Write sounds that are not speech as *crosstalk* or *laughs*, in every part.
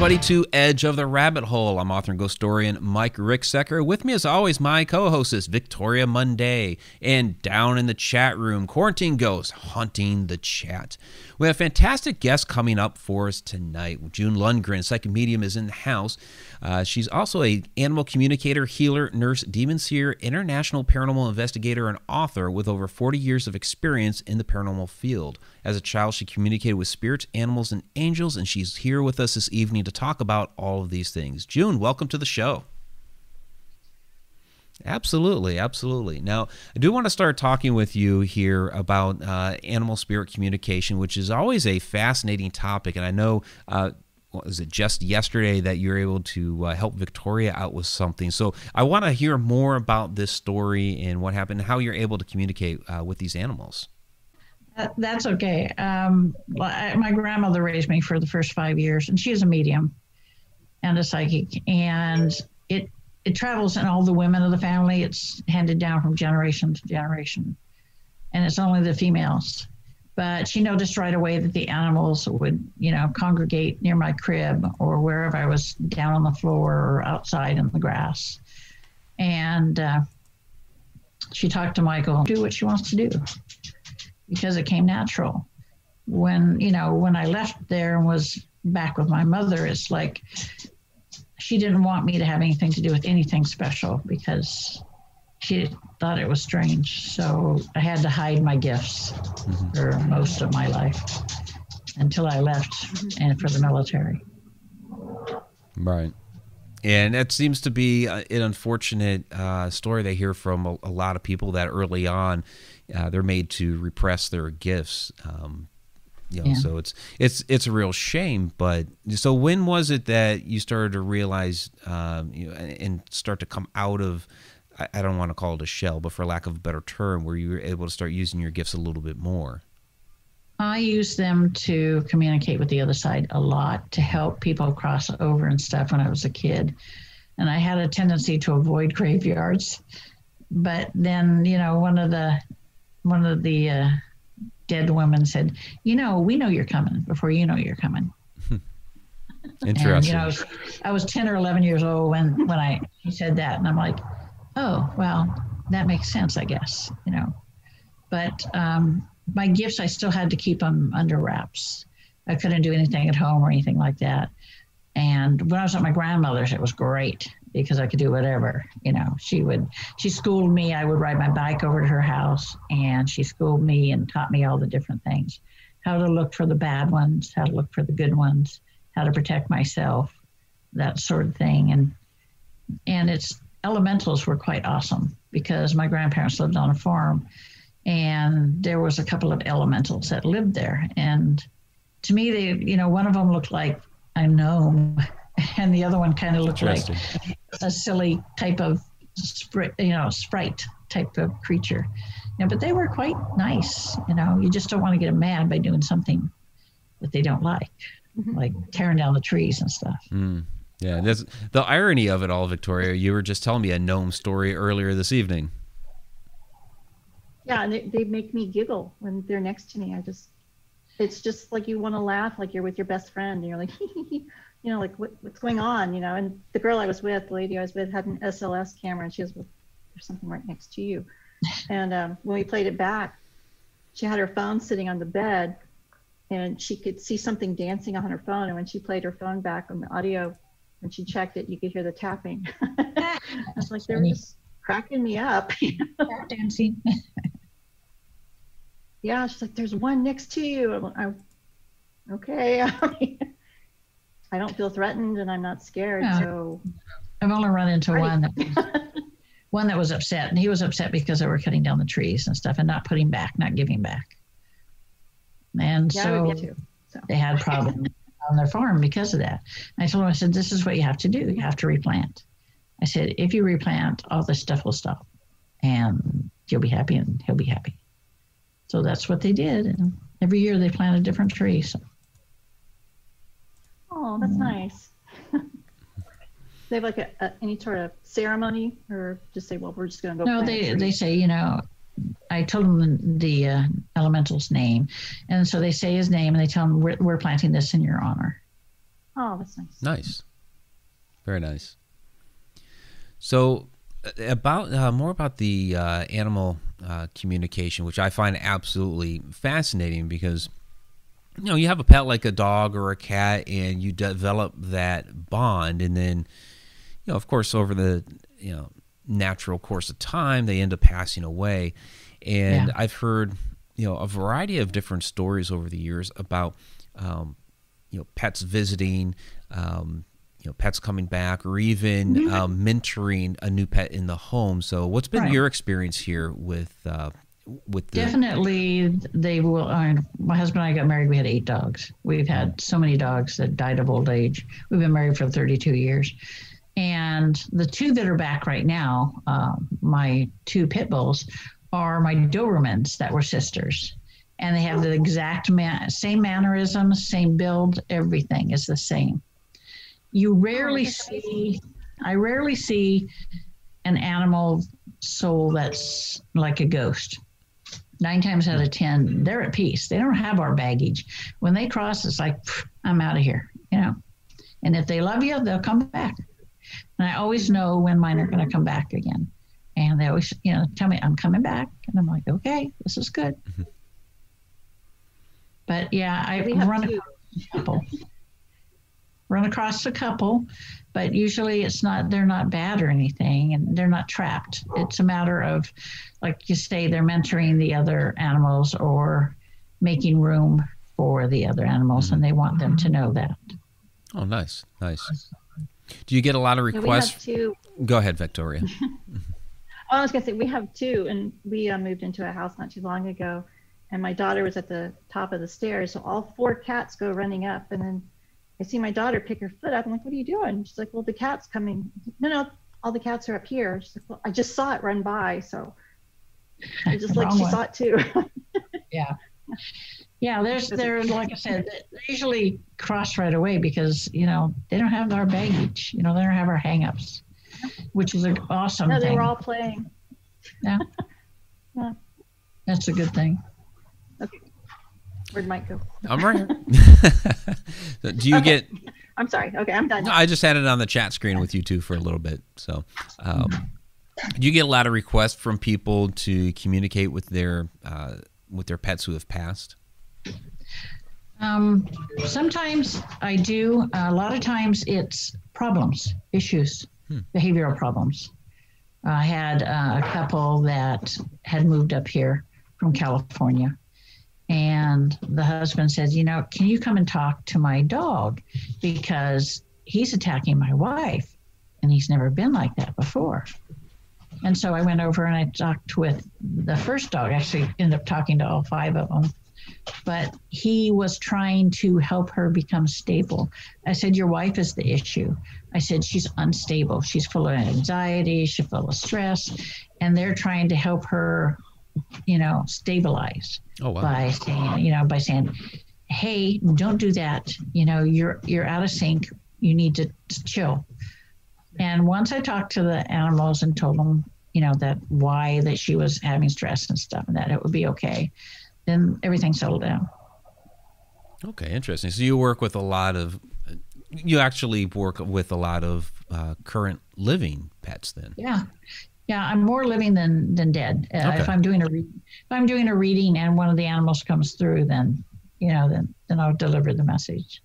everybody, to Edge of the Rabbit Hole. I'm author and ghost historian Mike Ricksecker. With me, as always, my co host is Victoria Monday. And down in the chat room, Quarantine Ghost hunting the chat. We have a fantastic guest coming up for us tonight. June Lundgren, psychic medium, is in the house. Uh, she's also a animal communicator, healer, nurse, demon seer, international paranormal investigator, and author with over 40 years of experience in the paranormal field. As a child, she communicated with spirits, animals, and angels, and she's here with us this evening to talk about all of these things. June, welcome to the show. Absolutely, absolutely. Now, I do want to start talking with you here about uh, animal spirit communication, which is always a fascinating topic. And I know, uh, was it just yesterday that you were able to uh, help Victoria out with something? So I want to hear more about this story and what happened, how you're able to communicate uh, with these animals. That's okay. Um, my grandmother raised me for the first five years, and she is a medium and a psychic, and it it travels in all the women of the family. It's handed down from generation to generation, and it's only the females. But she noticed right away that the animals would, you know, congregate near my crib or wherever I was down on the floor or outside in the grass. And uh, she talked to Michael, do what she wants to do because it came natural. When, you know, when I left there and was back with my mother, it's like she didn't want me to have anything to do with anything special because she thought it was strange. So I had to hide my gifts mm-hmm. for most of my life until I left mm-hmm. and for the military. Right. And that seems to be an unfortunate uh, story they hear from a, a, lot of people that early on uh, they're made to repress their gifts um, you know, yeah. so it's it's it's a real shame. But so when was it that you started to realize, um, you know, and start to come out of, I, I don't want to call it a shell, but for lack of a better term, where you were able to start using your gifts a little bit more? I use them to communicate with the other side a lot to help people cross over and stuff when I was a kid. And I had a tendency to avoid graveyards. But then, you know, one of the one of the uh, dead women said, "You know, we know you're coming before you know you're coming." *laughs* Interesting. And, you know, I was, I was, ten or eleven years old when when I he said that, and I'm like, "Oh, well, that makes sense, I guess." You know, but um, my gifts, I still had to keep them under wraps. I couldn't do anything at home or anything like that. And when I was at my grandmother's, it was great because I could do whatever. You know, she would, she schooled me. I would ride my bike over to her house and she schooled me and taught me all the different things how to look for the bad ones, how to look for the good ones, how to protect myself, that sort of thing. And, and its elementals were quite awesome because my grandparents lived on a farm and there was a couple of elementals that lived there. And to me, they, you know, one of them looked like a gnome and the other one kind of looked like a silly type of sprite, you know, sprite type of creature. Yeah, but they were quite nice. You know, you just don't want to get them mad by doing something that they don't like, mm-hmm. like tearing down the trees and stuff. Mm. Yeah, that's the irony of it all, Victoria. You were just telling me a gnome story earlier this evening. Yeah, and they, they make me giggle when they're next to me. I just, it's just like you want to laugh, like you're with your best friend, and you're like, *laughs* you know, like what, what's going on, you know. And the girl I was with, the lady I was with, had an SLS camera, and she was with there's something right next to you. *laughs* And um, when we played it back, she had her phone sitting on the bed, and she could see something dancing on her phone. And when she played her phone back on the audio, when she checked it, you could hear the tapping. *laughs* I was like, they're just cracking me up. dancing. Yeah, she's like, there's one next to you. I'm, I'm okay. *laughs* I don't feel threatened and I'm not scared. No. So I've only run into one that *laughs* was, one that was upset, and he was upset because they were cutting down the trees and stuff and not putting back, not giving back. And yeah, so, too, so, they had problems *laughs* on their farm because of that. And I told him, I said, "This is what you have to do. You have to replant." I said, "If you replant, all this stuff will stop, and you'll be happy, and he'll be happy." So that's what they did, and every year they plant a different tree. So. Oh, that's mm. nice. *laughs* they have like a, a, any sort of ceremony, or just say, "Well, we're just going to go." No, they they say, you know, I told them the uh, elemental's name, and so they say his name, and they tell him we're, we're planting this in your honor. Oh, that's nice. Nice. Very nice. So, uh, about uh, more about the uh, animal uh, communication, which I find absolutely fascinating because you know you have a pet like a dog or a cat, and you develop that bond, and then you know, of course, over the you know natural course of time, they end up passing away. And Yeah. I've heard you know a variety of different stories over the years about um, you know pets visiting um, you know pets coming back or even um, mentoring a new pet in the home so what's been Right. your experience here with uh, with the Definitely, they will. Uh, my husband and I got married. We had eight dogs. We've had so many dogs that died of old age. We've been married for 32 years. And the two that are back right now, uh, my two pit bulls, are my Dobermans that were sisters. And they have the exact man- same mannerisms, same build, everything is the same. You oh, rarely see, I rarely see an animal soul that's like a ghost. Nine times out of ten they're at peace. They don't have our baggage. When they cross it's like i'm out of here you know? And if they love you they'll come back. And i always know when mine are going to come back again. And they always you know tell me i'm coming back. And i'm like okay this is good. Mm-hmm. But yeah i We have run two. across a couple run across a couple but usually it's not they're not bad or anything and they're not trapped. It's a matter of like you say they're mentoring the other animals or making room for the other animals and they want them to know that. Oh nice nice. Do you get a lot of Yeah, we have requests? two. go ahead victoria. *laughs* Oh, I was gonna say we have two, and we uh, moved into a house not too long ago, and my daughter was at the top of the stairs, so all four cats go running up, and then I see my daughter pick her foot up. I'm like, "What are you doing?" She's like, "Well, the cat's coming." No, no, all the cats are up here. She's like, "Well, I just saw it run by, so I just like she one. saw it too." *laughs* yeah yeah there's they're like i said they usually cross right away because you know they don't have our baggage you know they don't have our hangups which is an awesome no, they thing were all playing. Yeah, *laughs* yeah. that's a good thing Where'd Mike go? i'm right here *laughs* So do you Okay. get I'm sorry. Okay, I'm done. No, I just had it on the chat screen with you two for a little bit. So, um, do you get a lot of requests from people to communicate with their uh, with their pets who have passed? Um, sometimes I do. A lot of times it's problems, issues, behavioral problems. I had uh, a couple that had moved up here from California, and the husband says, "You know, can you come and talk to my dog because he's attacking my wife, and he's never been like that before." And so I went over and I talked with the first dog. Actually, ended up talking to all five of them but he was trying to help her become stable. I said, Your wife is the issue. I said, She's unstable. She's full of anxiety. She's full of stress. And they're trying to help her, you know, stabilize Oh wow! by saying, you know, by saying, Hey, don't do that. You know, you're you're out of sync. You need to, to chill. And once I talked to the animals and told them, you know, that why that she was having stress and stuff and that it would be okay, then everything settled down. Okay, interesting. So you work with a lot of you actually work with a lot of uh, current living pets then. Yeah, yeah. I'm more living than than dead. Uh, Okay. If I'm doing a re- if I'm doing a reading and one of the animals comes through, then you know, then then I'll deliver the message.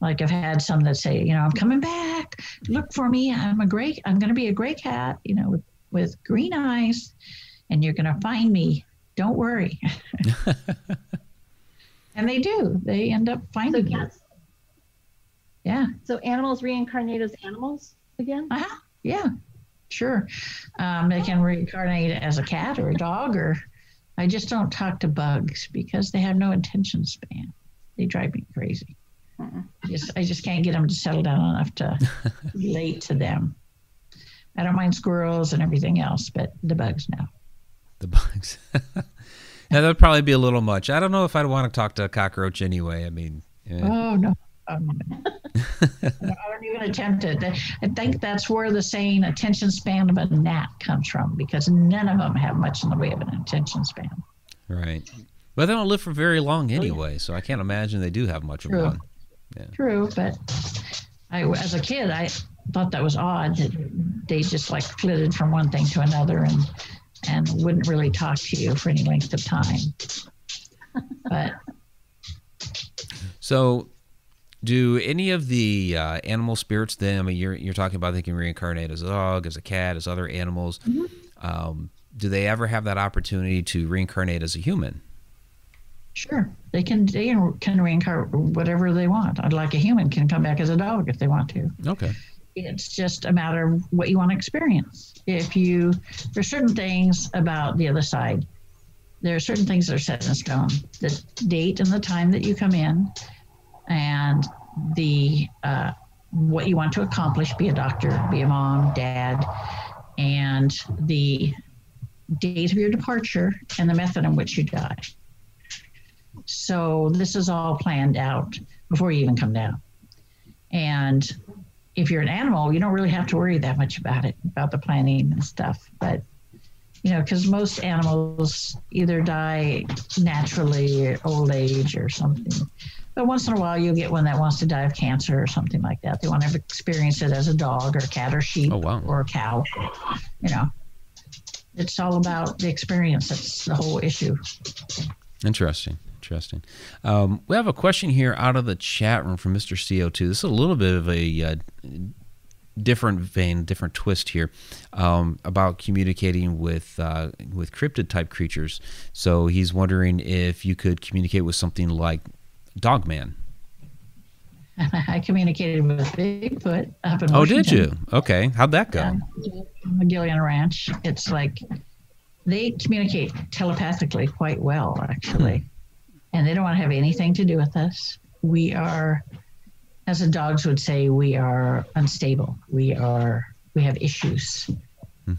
Like I've had some that say, you know, I'm coming back. Look for me. I'm a gray. I'm going to be a gray cat. You know, with with green eyes, and you're going to find me. Don't worry. *laughs* and they do. They end up finding me. cats. Yeah. So animals reincarnate as animals again? Uh-huh. Yeah, sure. Um, they can reincarnate as a cat or a dog, or I just don't talk to bugs because they have no attention span. They drive me crazy. I just, I just can't get them to settle down enough to *laughs* relate to them. I don't mind squirrels and everything else, but the bugs, no. The bugs. *laughs* now that'd probably be a little much. I don't know if I'd want to talk to a cockroach anyway. I mean, eh. Oh no. Um, *laughs* I don't even attempt it. I think that's where the saying "attention span of a gnat" comes from, because none of them have much in the way of an attention span. right. But they don't live for very long anyway, so I can't imagine they do have much of one. Yeah. True, but I, as a kid, I thought that was odd that they just like flitted from one thing to another and and wouldn't really talk to you for any length of time. *laughs* But So, do any of the uh, animal spirits then? I mean, you're you're talking about they can reincarnate as a dog, as a cat, as other animals. Um, do they ever have that opportunity to reincarnate as a human? sure, they can they can reincarnate whatever they want. I'd like a human can come back as a dog if they want to. Okay. it's just a matter of what you want to experience. If you, there's certain things about the other side. There are certain things that are set in stone. The date and the time that you come in, and the uh, what you want to accomplish. Be a doctor, be a mom, dad, and the date of your departure and the method in which you die. So this is all planned out before you even come down. And if you're an animal, you don't really have to worry that much about it, about the planning and stuff. But, you know, because most animals either die naturally old age or something. But once in a while, you'll get one that wants to die of cancer or something like that. They want to experience it as a dog or a cat or sheep Oh, wow. or a cow. You know, it's all about the experience. That's the whole issue. Interesting. Interesting. Um, we have a question here out of the chat room from Mr. CO2. This is a little bit of a uh, different vein, different twist here um, about communicating with uh, with cryptid type creatures. So he's wondering if you could communicate with something like Dogman. *laughs* I communicated with Bigfoot up in Oh, did you? Okay. How'd that go? um, Magillian Ranch. It's like they communicate telepathically quite well, actually. And they don't want to have anything to do with us. We are, as the dogs would say, we are unstable. We are, we have issues.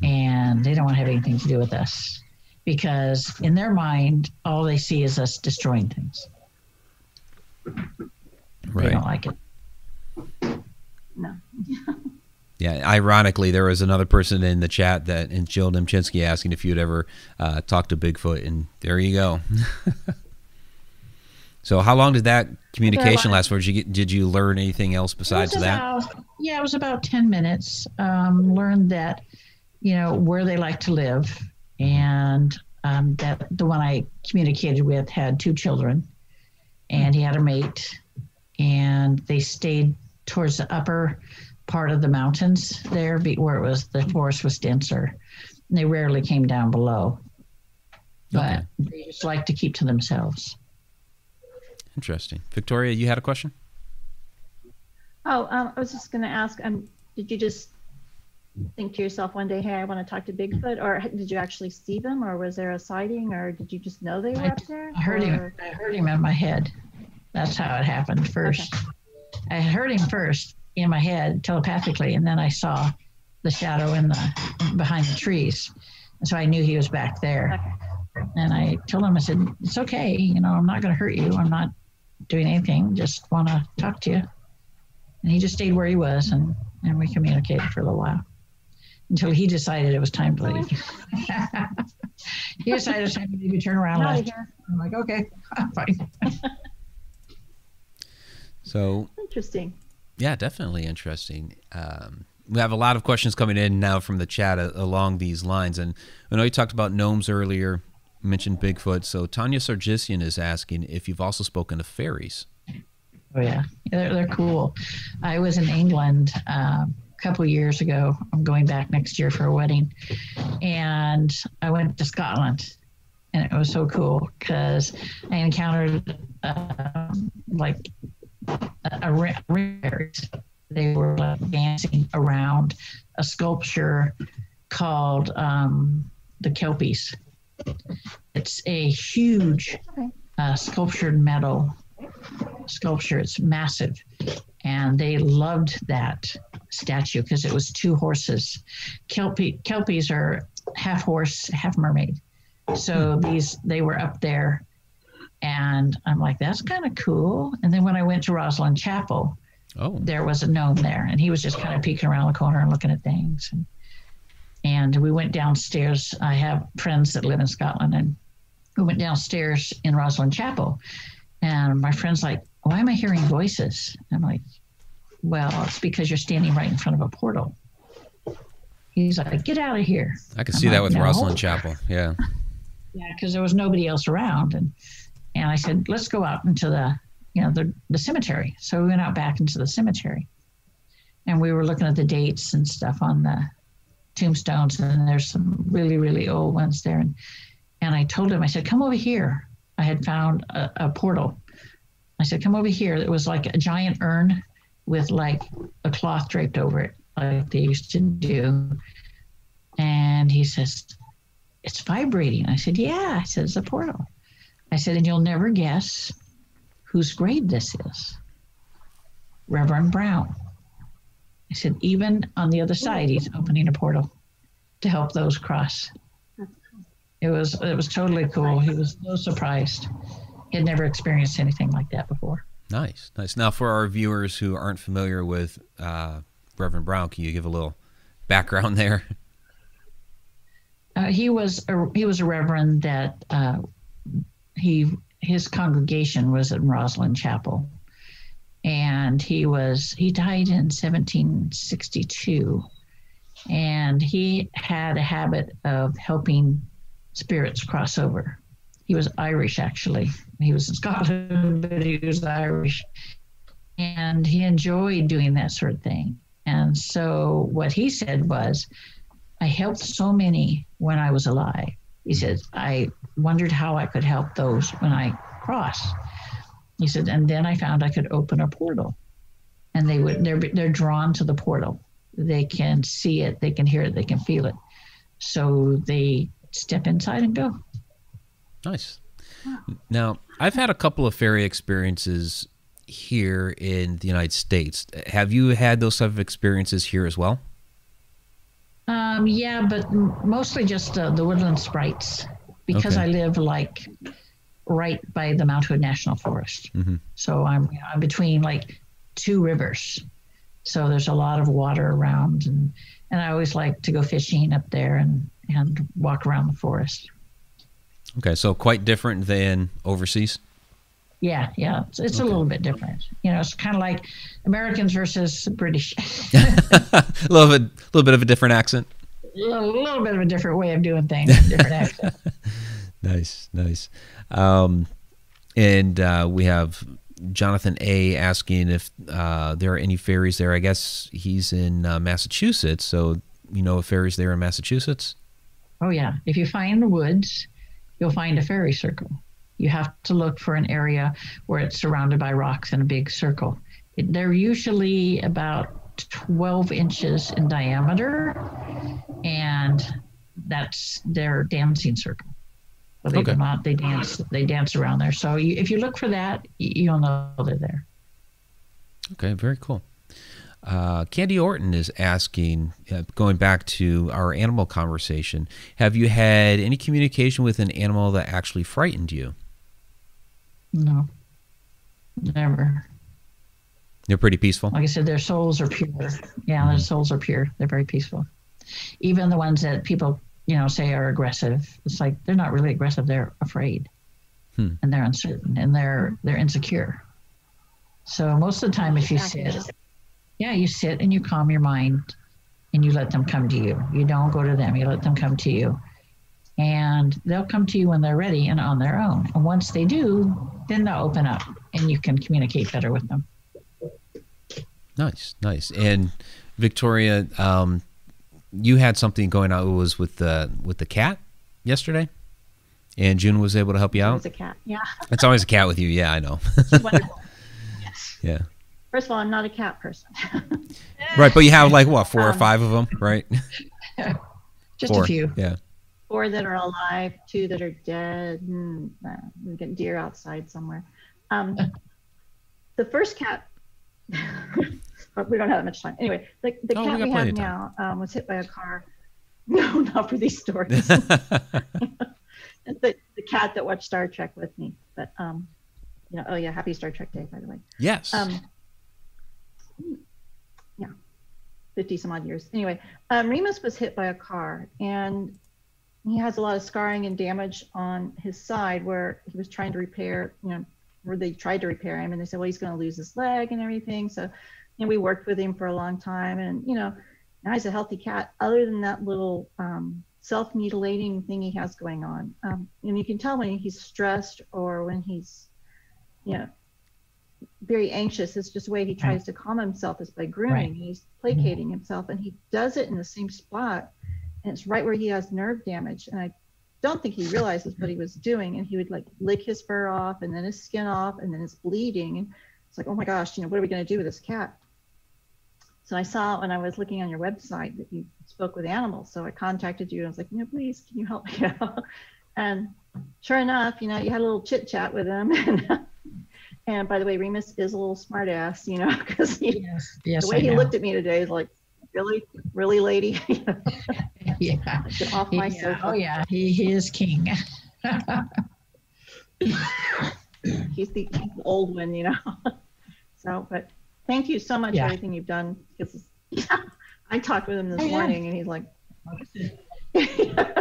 And they don't want to have anything to do with us because in their mind, all they see is us destroying things. They don't like it. No. *laughs* Yeah, ironically, there was another person in the chat that, and Jill Nemchinsky asking if you'd ever uh, talked to Bigfoot, and there you go. *laughs* so, how long did that communication last for? Did you get, did you learn anything else besides It was that? yeah, it was about 10 minutes. Um, learned that, you know, where they like to live. And um, that the one I communicated with had two children and he had a mate. And they stayed towards the upper part of the mountains there be- where it was the forest was denser. And they rarely came down below. But Okay. they just like to keep to themselves. Interesting. Victoria, you had a question? Oh, um, I was just going to ask, um, did you just think to yourself one day, hey, I want to talk to Bigfoot, or did you actually see them, or was there a sighting, or did you just know they were I- up there? I heard him. I heard him in my head. That's how it happened first. I heard him first in my head telepathically, and then I saw the shadow in the behind the trees, and so I knew he was back there. Okay. And I told him, I said, "It's okay. You know, I'm not going to hurt you. I'm not doing anything. Just want to talk to you." And he just stayed where he was, and and we communicated for a little while until he decided it was time to leave. *laughs* he decided it was time to maybe turn around I'm and out of left. here. I'm like, okay, fine. *laughs* So, Interesting. yeah, definitely interesting. Um, we have a lot of questions coming in now from the chat a- along these lines. And I know you talked about gnomes earlier, mentioned Bigfoot. So, Tanya Sargisian is asking if you've also spoken to fairies. Oh yeah, Yeah, they're, they're cool. I was in England um, a couple years ago. I'm going back next year for a wedding, and I went to Scotland, and it was so cool because I encountered um, like a, ringers. They were like dancing around a sculpture called um, the Kelpies. It's a huge uh, sculptured metal sculpture. It's massive. And they loved that statue because it was two horses. Kelpie, Kelpies are half horse, half mermaid. So hmm. these, they were up there. And I'm like, that's kind of cool. And then when I went to Rosslyn Chapel, Oh, there was a gnome there, and he was just kind of peeking around the corner and looking at things. And, and we went downstairs. I have friends that live in Scotland, and we went downstairs in Rosslyn Chapel. And my friend's like, why am I hearing voices? I'm like, well, it's because you're standing right in front of a portal. He's like, get out of here. I could I'm see that like, with "No." Rosslyn Chapel. Yeah. *laughs* Yeah, because there was nobody else around, and and I said, let's go out into the, you know, the the cemetery. So we went out back into the cemetery, and we were looking at the dates and stuff on the tombstones, and there's some really really old ones there, and and I told him, I said, come over here. I had found a, a portal. I said, come over here. It was like a giant urn with like a cloth draped over it, like they used to do. And he says, it's vibrating. I said, Yeah. I said, It's a portal. I said, And you'll never guess whose grave this is Reverend Brown. I said, Even on the other side, he's opening a portal to help those cross. It was it was totally cool. He was so surprised. Had never experienced anything like that before. Nice, nice. Now, for our viewers who aren't familiar with uh, Reverend Brown, can you give a little background *laughs* there? Uh, he was a, he was a reverend that uh, he his congregation was in Rosslyn Chapel, and he was he died in 1762, and he had a habit of helping spirits cross over. He was Irish actually. He was in Scotland, but he was Irish, and he enjoyed doing that sort of thing. And so what he said was, I helped so many when I was alive. He mm-hmm. said, I wondered how I could help those when I cross. He said, and then I found I could open a portal. And they would they're they're drawn to the portal. They can see it, they can hear it, they can feel it. So they step inside and go. Nice. Now, I've had a couple of fairy experiences here in the United States. Have you had those type of experiences here as well? Um, yeah, but m- mostly just uh, the woodland sprites because Okay. I live like right by the Mount Hood National Forest. Mhm. So I'm, you know, I'm between like two rivers. So there's a lot of water around, and, and I always like to go fishing up there and, and walk around the forest. Okay, so quite different than overseas. Yeah, yeah, it's, it's a little bit different. You know, it's kind of like Americans versus British. a *laughs* *laughs* little bit, little bit of a different accent. a little, little bit of a different way of doing things, different *laughs* accent. Nice, nice. Um, and uh, we have Jonathan A asking if uh, there are any fairies there. I guess he's in uh, Massachusetts, so you know if fairies there in Massachusetts. Oh yeah. If you find the woods, you'll find a fairy circle. You have to look for an area where it's surrounded by rocks in a big circle. They're usually about 12 inches in diameter, and that's their dancing circle. Believe Okay. it or not, they dance. They dance around there. So you, if you look for that, you'll know they're there. Okay, very cool. Uh, Candy Orton is asking, uh, going back to our animal conversation, have you had any communication with an animal that actually frightened you? No, never. They're pretty peaceful. like I said, their souls are pure. Yeah, their souls are pure. They're very peaceful. Even the ones that people, you know, say are aggressive, it's like they're not really aggressive. They're afraid, Hmm. and they're uncertain, and they're they're insecure. So most of the time, if you sit, yeah, you sit and you calm your mind, and you let them come to you. You don't go to them. You let them come to you, and they'll come to you when they're ready and on their own. And once they do, then they'll open up, and you can communicate better with them. Nice, nice. And Victoria, um, you had something going on. It was with the with the cat yesterday, and June was able to help you out. It's a cat. Yeah, It's always a cat with you. Yeah, I know. she's wonderful. *laughs* yes. yeah. First of all, I'm not a cat person. *laughs* Right, but you have like what four or Um, five of them, right? *laughs* Just four. a few. Yeah. Four that are alive, two that are dead, and uh, we get deer outside somewhere. Um, the first cat, *laughs* but we don't have that much time. Anyway, the, the Oh, cat got we, have now um, was hit by a car. No, not for these stories. The, the cat that watched Star Trek with me. But um, you know, oh yeah, happy Star Trek Day, by the way. yes. Um, yeah, 50 some odd years. Anyway, um, Remus was hit by a car and he has a lot of scarring and damage on his side where he was trying to repair, you know, where they tried to repair him and they said, well, he's going to lose his leg and everything. So, you know, we worked with him for a long time and, you know, now he's a healthy cat other than that little um, self-mutilating thing he has going on. Um, and you can tell when he's stressed or when he's, you know, very anxious. It's just the way he tries to calm himself is by grooming. Right. He's placating mm-hmm. himself and he does it in the same spot. And it's right where he has nerve damage. And I don't think he realizes what he was doing. And he would like lick his fur off and then his skin off and then it's bleeding. And it's like, oh my gosh, you know, what are we going to do with this cat? So I saw when I was looking on your website that you spoke with animals. So I contacted you and I was like, you know, please, can you help me *laughs* out? And sure enough, you know, you had a little chit chat with him. *laughs* And, and by the way, Remus is a little smartass, you know, *laughs* because yes, yes, the way I he know. looked at me today is like, really, really, lady. *laughs* *laughs* yeah. Get off my yeah. sofa. Oh yeah, he, he is king. he's the old one, you know. so, but thank you so much yeah. for everything you've done. Because I talked with him this oh, morning, and he's like, oh, it's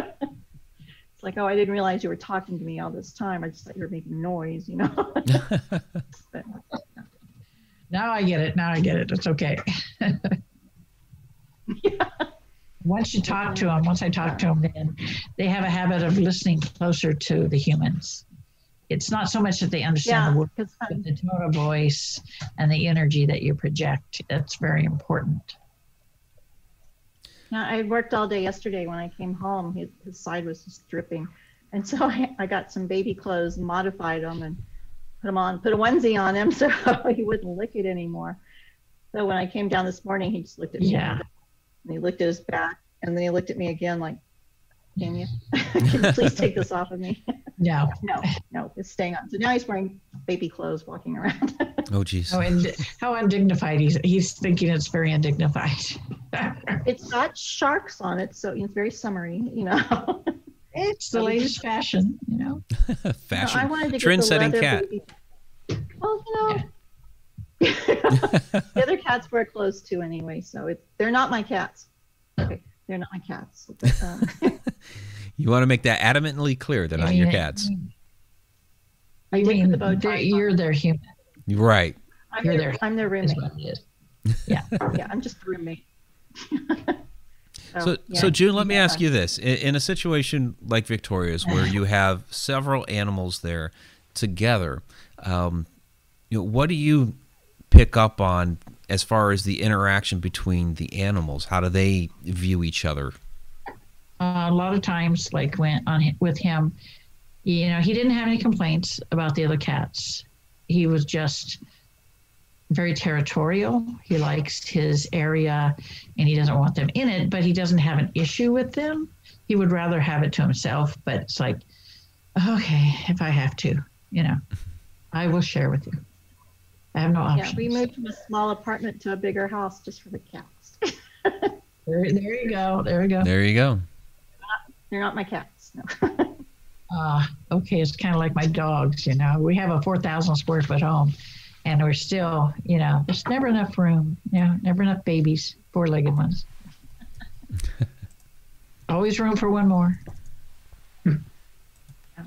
like, oh, I didn't realize you were talking to me all this time. I just thought you were making noise, you know. but, *laughs* now I get it. Now I get it. It's okay. yeah. *laughs* Once you talk to them, once I talk to them, then they have a habit of listening closer to the humans it's not so much that they understand yeah, the word, but the tone of voice and the energy that you project. That's very important. Yeah, I worked all day yesterday. When I came home, his, his side was just dripping, and so *laughs* I, I got some baby clothes, modified them, and put them on. Put a onesie on him *laughs* so he wouldn't lick it anymore. So when I came down this morning, he just looked at me. Yeah. And he looked at his back, and then he looked at me again, like, "Can you, *laughs* can you please take this off of me?" *laughs* No. No, no, it's staying on. So now he's wearing baby clothes walking around. *laughs* oh, geez. Oh, and how undignified he's he's thinking it's very undignified. it's got sharks on it, so it's very summery, you know. it's the latest fashion, you know. fashion. No, I wanted to Trend-setting cat. Baby. Well, you know. Yeah. the other cats wear clothes too, anyway. So it's they're not my cats. Okay, they're not my cats. But, um, *laughs* you want to make that adamantly clear. They're not your cats. I mean, the you're their human. Right. I'm you're their, their, I'm their roommate. *laughs* Yeah. yeah, I'm just a roommate. *laughs* so, so, yeah. so, June, let me ask you this: in, in a situation like Victoria's, *sighs* where you have several animals there together, um, you know, what do you pick up on as far as the interaction between the animals? How do they view each other? uh, a lot of times, like when on with him, you know, he didn't have any complaints about the other cats. He was just very territorial. He likes his area and he doesn't want them in it, but he doesn't have an issue with them. He would rather have it to himself, but it's like, okay, if I have to, you know, I will share with you. I have no options. Yeah, we moved from a small apartment to a bigger house just for the cats. *laughs* there, there you go. There you go. There you go. They're not my cats. No. *laughs* uh, okay, it's kind of like my dogs. You know, we have a four thousand square foot home, and we're still, you know, there's never enough room. You know, never enough babies, four legged ones. *laughs* Always room for one more.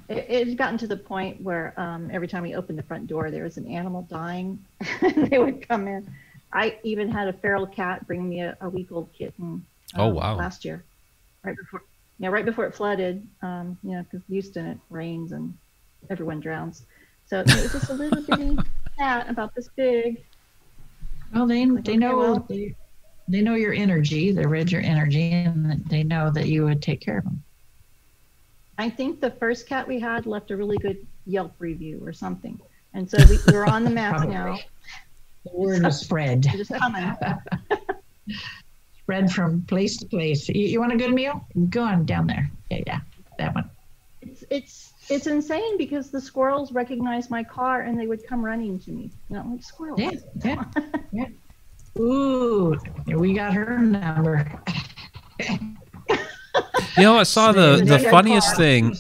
It, it had gotten to the point where um, every time we opened the front door, there was an animal dying. *laughs* they would come in. I even had a feral cat bring me a, a week old kitten. Oh, um, oh wow! Last year, right before yeah, right before it flooded, um, you know, because Houston it rains and everyone drowns. So it was just a little bitty *laughs* cat about this big. Well, they like, they okay, know well, they, they know your energy. They read your energy, and they know that you would take care of them. I think the first cat we had left a really good Yelp review or something, and so we, we're on the map now. The word is spread. Just coming. spread from place to place. You, you want a good meal? Go on down there. Yeah, yeah, that one. It's it's it's insane because the squirrels recognized my car and they would come running to me. Not like squirrels. Yeah, yeah, yeah. Ooh, we got her number. *laughs* you know, I saw the the funniest thing.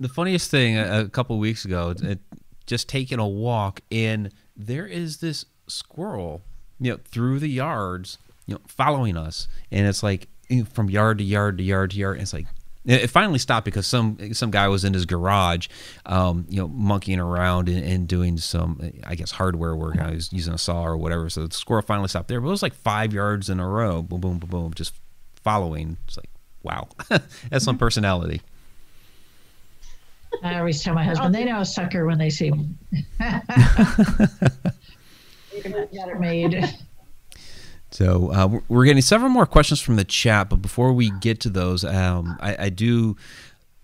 The funniest thing a, a couple weeks ago, it, just taking a walk, and there is this squirrel, you know, through the yards you know, following us, and it's like from yard to yard to yard to yard. And it's like, It finally stopped because some some guy was in his garage, um, you know, monkeying around and, and, doing some, I guess, hardware work. I was using a saw or whatever. So the squirrel finally stopped there. But it was like five yards in a row, boom, boom, boom, boom, just following. It's like, wow, *laughs* that's some personality. I always tell my husband, they know a sucker when they see me. *laughs* made. So uh, we're getting several more questions from the chat, but before we get to those, um, I, I, do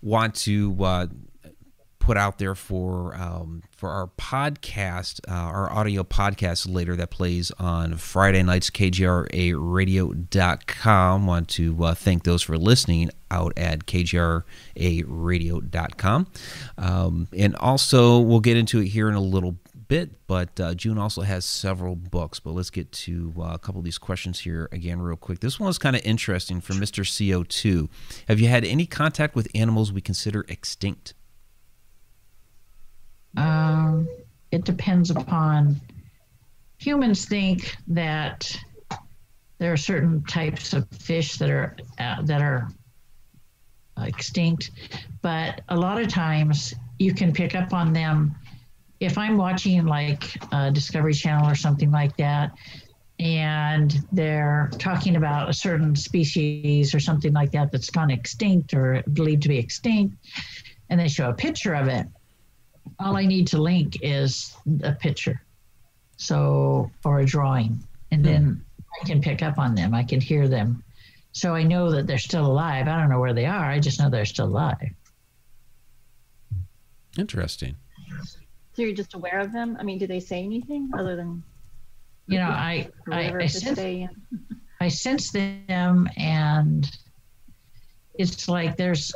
want to uh, put out there for um, for our podcast, uh, our audio podcast later that plays on Friday nights, KGRARadio.com. Want to uh, thank those for listening out at KGRARadio.com. Um, and also, we'll get into it here in a little bit, but uh, June also has several books. But let's get to uh, a couple of these questions here again, real quick. This one is kind of interesting from Mr. CO2. Have you had any contact with animals we consider extinct? Um, it depends upon. Humans think that there are certain types of fish that are uh, that are extinct, but a lot of times you can pick up on them if I'm watching like a Discovery Channel or something like that, and they're talking about a certain species or something like that that's gone extinct or believed to be extinct, and they show a picture of it, all I need to link is a picture, so or a drawing, and hmm. then I can pick up on them. I can hear them, so I know that they're still alive. I don't know where they are. I just know they're still alive. Interesting. So you're just aware of them? I mean, do they say anything other than you know, I I, I sense, I sense them and it's like there's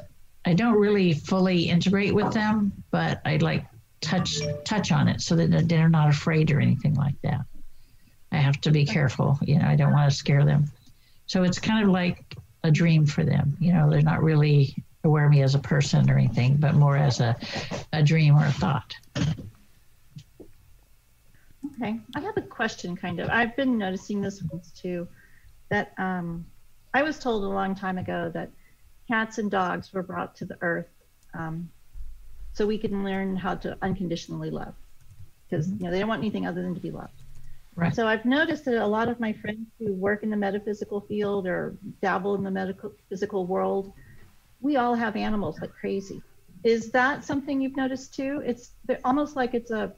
I don't really fully integrate with them, but I like touch touch on it so that they're not afraid or anything like that. I have to be careful, you know, I don't want to scare them. So it's kind of like a dream for them. You know, they're not really aware of me as a person or anything, but more as a, a dream or a thought. Okay, I have a question kind of. I've been noticing this once too, that um, I was told a long time ago that cats and dogs were brought to the earth um, so we can learn how to unconditionally love because mm-hmm. you know they don't want anything other than to be loved. Right. So I've noticed that a lot of my friends who work in the metaphysical field or dabble in the medical physical world, we all have animals like crazy. Is that something you've noticed too? It's almost like it's a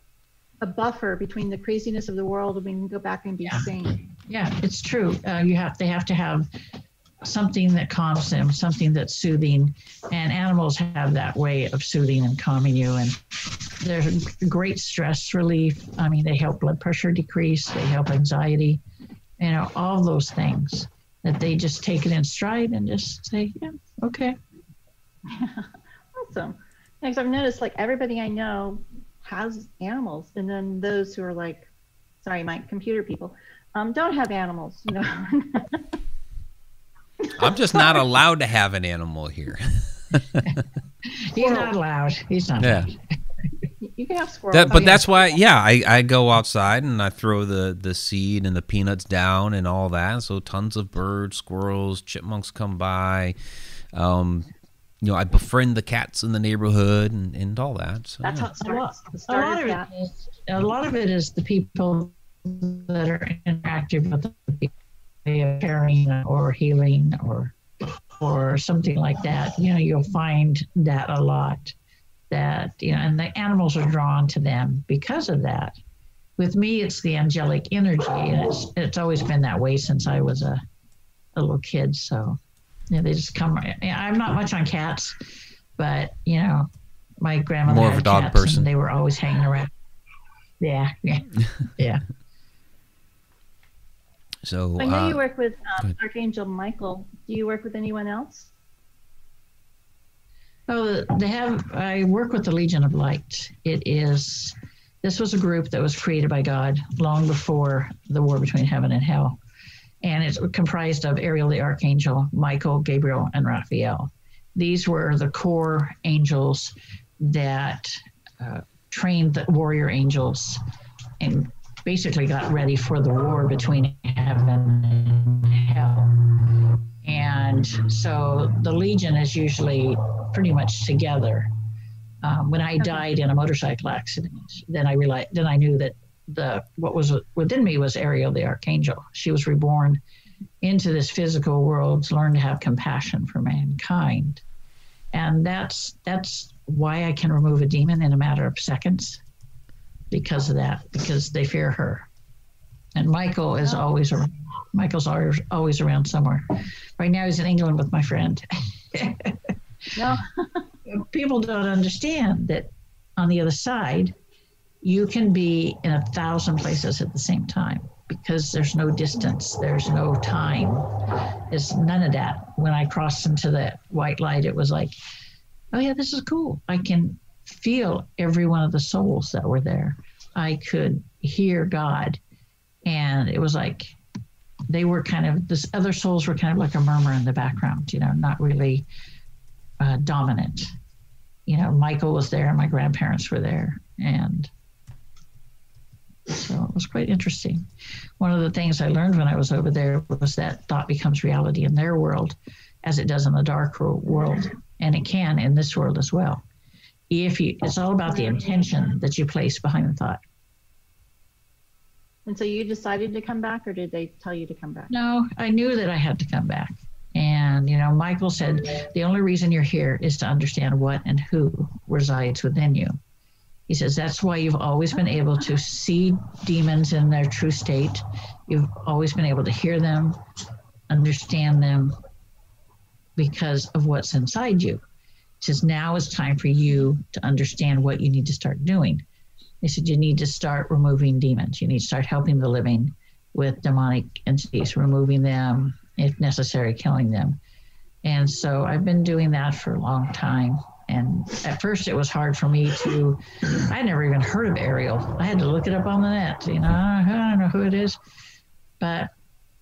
a buffer between the craziness of the world and we can go back and be yeah. sane. Yeah, it's true. Uh, you have they have to have something that calms them, something that's soothing, and animals have that way of soothing and calming you. And they're great stress relief. I mean, they help blood pressure decrease. They help anxiety. You know, all those things that they just take it in stride and just say, yeah, okay. *laughs* awesome. Because I've noticed like everybody I know has animals, and then those who are like, sorry, my computer people, um, don't have animals. You know. *laughs* I'm just not allowed to have an animal here. *laughs* He's not allowed. He's not. Yeah. Allowed. *laughs* You can have squirrels. That, but that's why, yeah, I, I go outside and I throw the, the seed and the peanuts down and all that. So tons of birds, squirrels, chipmunks come by. Um, you know, I befriend the cats in the neighborhood and, and all that. So, That's yeah. how it starts. A lot, a, lot of it is, a lot of it is the people that are interactive with the way of caring or healing or or something like that. You know, you'll find that a lot. That you know, and the animals are drawn to them because of that. With me, it's the angelic energy, and it's it's always been that way since I was a, a little kid. So know, they just come. I'm not much on cats, but you know, my grandmother more of a dog person. They were always hanging around. Yeah, yeah, *laughs* yeah. So I know uh, you work with um, Archangel Michael. Do you work with anyone else? Oh, they have. I work with the Legion of Light. It is. This was a group that was created by God long before the war between heaven and hell and it's comprised of Ariel the Archangel, Michael, Gabriel, and Raphael. These were the core angels that uh, trained the warrior angels and basically got ready for the war between heaven and hell. And so the Legion is usually pretty much together. Um, when I died in a motorcycle accident, then I realized, then I knew that the what was within me was Ariel the Archangel. She was reborn into this physical world to learn to have compassion for mankind, and that's that's why I can remove a demon in a matter of seconds, because of that, because they fear her. And Michael is Oh. always around. Michael's always always around somewhere. Right now he's in England with my friend. No. *laughs* People don't understand that on the other side, you can be in a thousand places at the same time because there's no distance, there's no time. there's none of that. When I crossed into that white light, it was like, oh yeah, this is cool. I can feel every one of the souls that were there. I could hear God. And it was like they were kind of this other souls were kind of like a murmur in the background, you know, not really uh, dominant. You know, Michael was there, my grandparents were there, and so it was quite interesting. One of the things I learned when I was over there was that thought becomes reality in their world, as it does in the dark world, and it can in this world as well. If you, it's all about the intention that you place behind the thought. And so you decided to come back, or did they tell you to come back? No, I knew that I had to come back. And, you know, Michael said, the only reason you're here is to understand what and who resides within you. He says, that's why you've always been able to see demons in their true state. You've always been able to hear them, understand them because of what's inside you. He says, now is time for you to understand what you need to start doing. He said, you need to start removing demons. You need to start helping the living with demonic entities, removing them, if necessary, killing them. And so I've been doing that for a long time. And at first, it was hard for me to, I had never even heard of Ariel. I had to look it up on the net. You know, I don't know who it is. But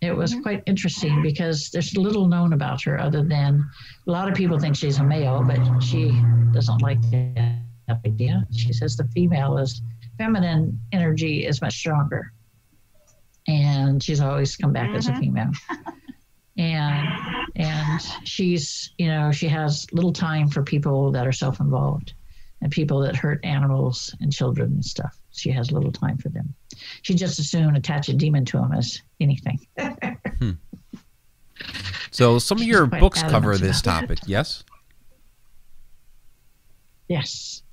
it was mm-hmm. quite interesting because there's little known about her other than a lot of people think she's a male, but she doesn't like that idea. She says the female is feminine energy is much stronger. And she's always come back as a Mhm. female. and and she's you know she has little time for people that are self-involved and people that hurt animals and children and stuff she has little time for them she just as soon attach a demon to them as anything *laughs* So some of your books cover this topic, yes? yes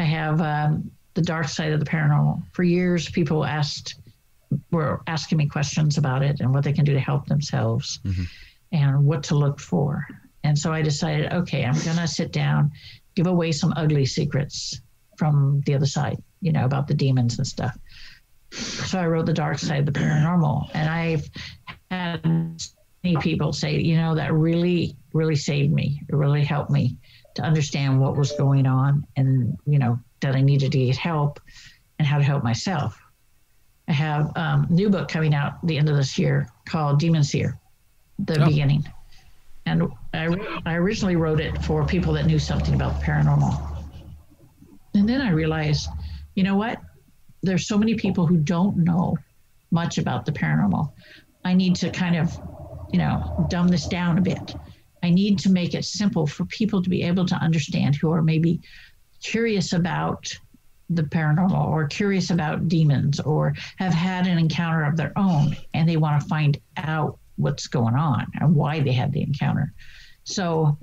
i have um, the dark side of the paranormal. For years people asked were asking me questions about it and what they can do to help themselves Mhm. and what to look for. And so i decided okay i'm going to sit down give away some ugly secrets from the other side you know about the demons and stuff. So i wrote the dark side of the paranormal and i've had many people say you know that really really saved me. It really helped me to understand what was going on and you know that i needed to get help and how to help myself. I have um, a new book coming out the end of this year called demon seer the Oh. beginning. And I, I originally wrote it for people that knew something about the paranormal. And then i realized you know what? There's so many people who don't know much about the paranormal. I need to kind of you know dumb this down a bit I need to make it simple for people to be able to understand who are maybe curious about the paranormal or curious about demons or have had an encounter of their own and they want to find out what's going on and why they had the encounter. So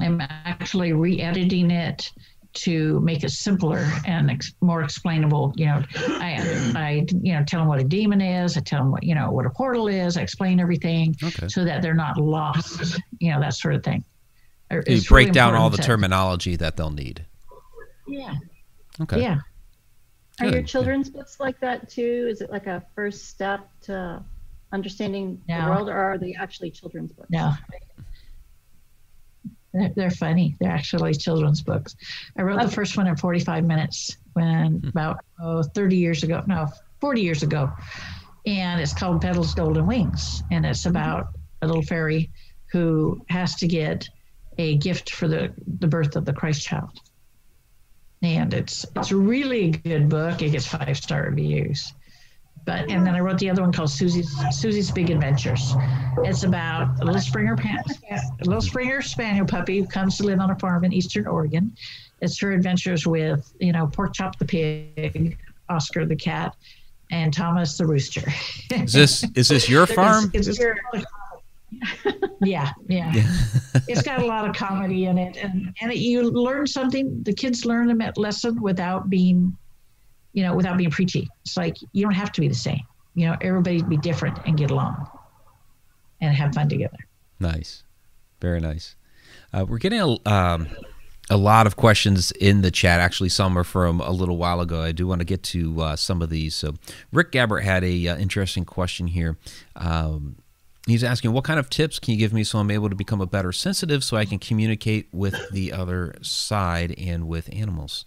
I'm actually re editing it to make it simpler and ex- more explainable. You know, I, I, you know, tell them what a demon is. I tell them what, you know, what a portal is. I explain everything Okay. so that they're not lost, you know, that sort of thing. Or You break really down all the to- terminology that they'll need. Yeah, Okay. yeah. Are your Good. children's books like that too? Is it like a first step to understanding No. the world, or are they actually children's books? No. They're, they're funny. They're actually children's books. I wrote the oh. first one in 45 minutes when hmm. about oh, 30 years ago, no, 40 years ago. And it's called Petals, Golden Wings. And it's hmm. about a little fairy who has to get a gift for the, the birth of the Christ child. And it's it's a really good book. It gets five star reviews. But and then I wrote the other one called Susie's Susie's Big Adventures. It's about a little Springer pan, a little Springer Spaniel puppy who comes to live on a farm in Eastern Oregon. It's her adventures with you know Pork Chop the pig, Oscar the cat, and Thomas the rooster. Is this is this your *laughs* farm? It's, it's, *laughs* yeah, yeah. yeah. *laughs* it's got a lot of comedy in it, and and it, you learn something. The kids learn a lesson without being, you know, without being preachy. It's like you don't have to be the same. You know, everybody be different and get along, and have fun together. Nice, very nice. Uh, we're getting a. Um, a lot of questions in the chat. Actually, some are from a little while ago. I do want to get to uh, some of these. So, Rick Gabbert had a uh, interesting question here. Um, He's asking, what kind of tips can you give me so I'm able to become a better sensitive so I can communicate with the other side and with animals?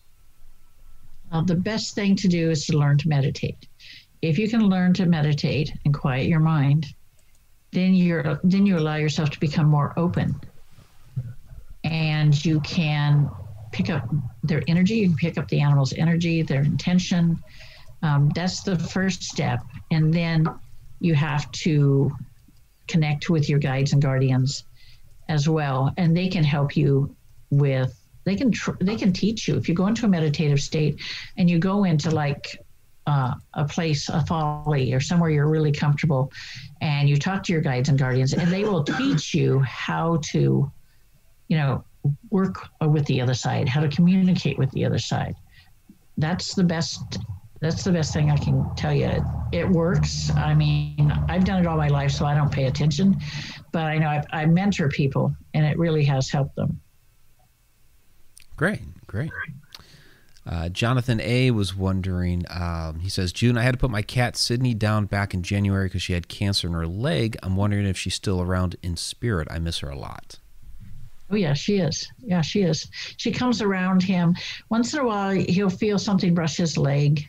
Well, the best thing to do is to learn to meditate. If you can learn to meditate and quiet your mind, then you're then you allow yourself to become more open, and you can pick up their energy. You can pick up the animal's energy, their intention. Um, that's the first step, and then you have to connect with your guides and guardians as well, and they can help you with. They can tr- they can teach you if you go into a meditative state, and you go into like uh, a place, a folly, or somewhere you're really comfortable, and you talk to your guides and guardians, and they will teach you how to, you know, work with the other side, how to communicate with the other side. That's the best that's the best thing I can tell you. It, it, works. I mean, I've done it all my life, so I don't pay attention, but I know I, I mentor people, and it really has helped them. Great, great. Uh, Jonathan A was wondering. Um, he says, June, I had to put my cat Sydney down back in January because she had cancer in her leg. I'm wondering if she's still around in spirit. I miss her a lot. Oh yeah, she is. Yeah, she is. She comes around him once in a while. He'll feel something brush his leg,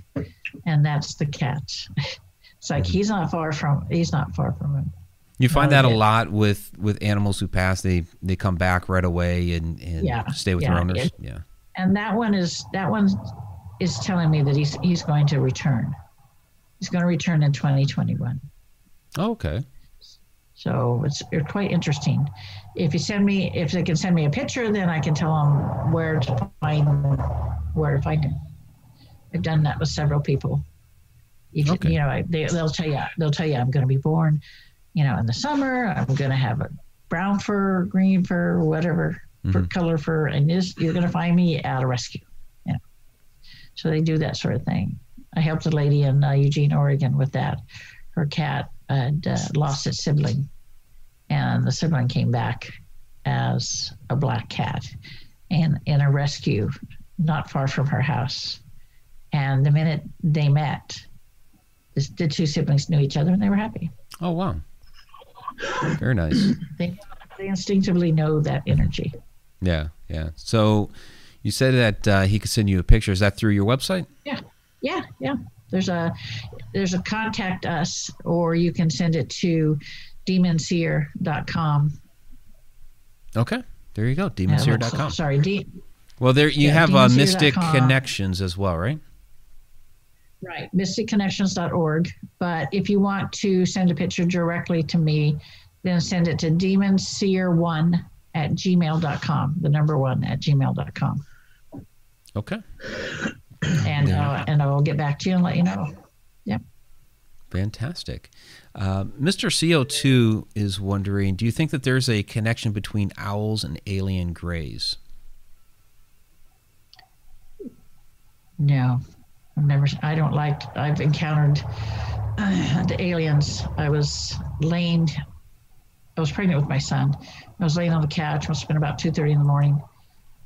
and that's the cat. *laughs* It's like he's not far from. He's not far from him. You find oh, that a lot with with animals who pass. They they come back right away and, and yeah, stay with yeah, their owners. It, yeah. And that one is that one is telling me that he's he's going to return. He's going to return in 2021. Oh, okay. So it's, it's quite interesting. If you send me, if they can send me a picture, then I can tell them where to find where to find him. I've done that with several people. You, okay. you know, they, they'll tell you, they'll tell you, I'm going to be born, you know, in the summer. I'm going to have a brown fur, green fur, whatever mm-hmm. color fur, and this, you're going to find me at a rescue. You know, so they do that sort of thing. I helped a lady in uh, Eugene, Oregon, with that. Her cat had uh, lost its sibling, and the sibling came back as a black cat, and in a rescue not far from her house. And the minute they met, the two siblings knew each other and they were happy. Oh wow, very nice. *clears throat* they, they instinctively know that energy. Yeah, yeah. So you said that uh, he could send you a picture. Is that through your website? Yeah, yeah, yeah. There's a there's a contact us, or you can send it to demonseer.com. Okay, there you go, demonseer.com. Uh, sorry, D. Well, there you yeah, have uh, Mystic Connections as well, right? Right, mysticconnections.org. But if you want to send a picture directly to me, then send it to demonseer1 at gmail.com, the number one at gmail.com. Okay and uh, and I will get back to you and let you know. Yep. Fantastic. Uh, Mr. CO2 is wondering Do you think that there's a connection between owls and alien greys? No, I've never, I don't like, I've encountered uh, the aliens. I was laying, I was pregnant with my son. I was laying on the couch, must have been about 2.30 in the morning,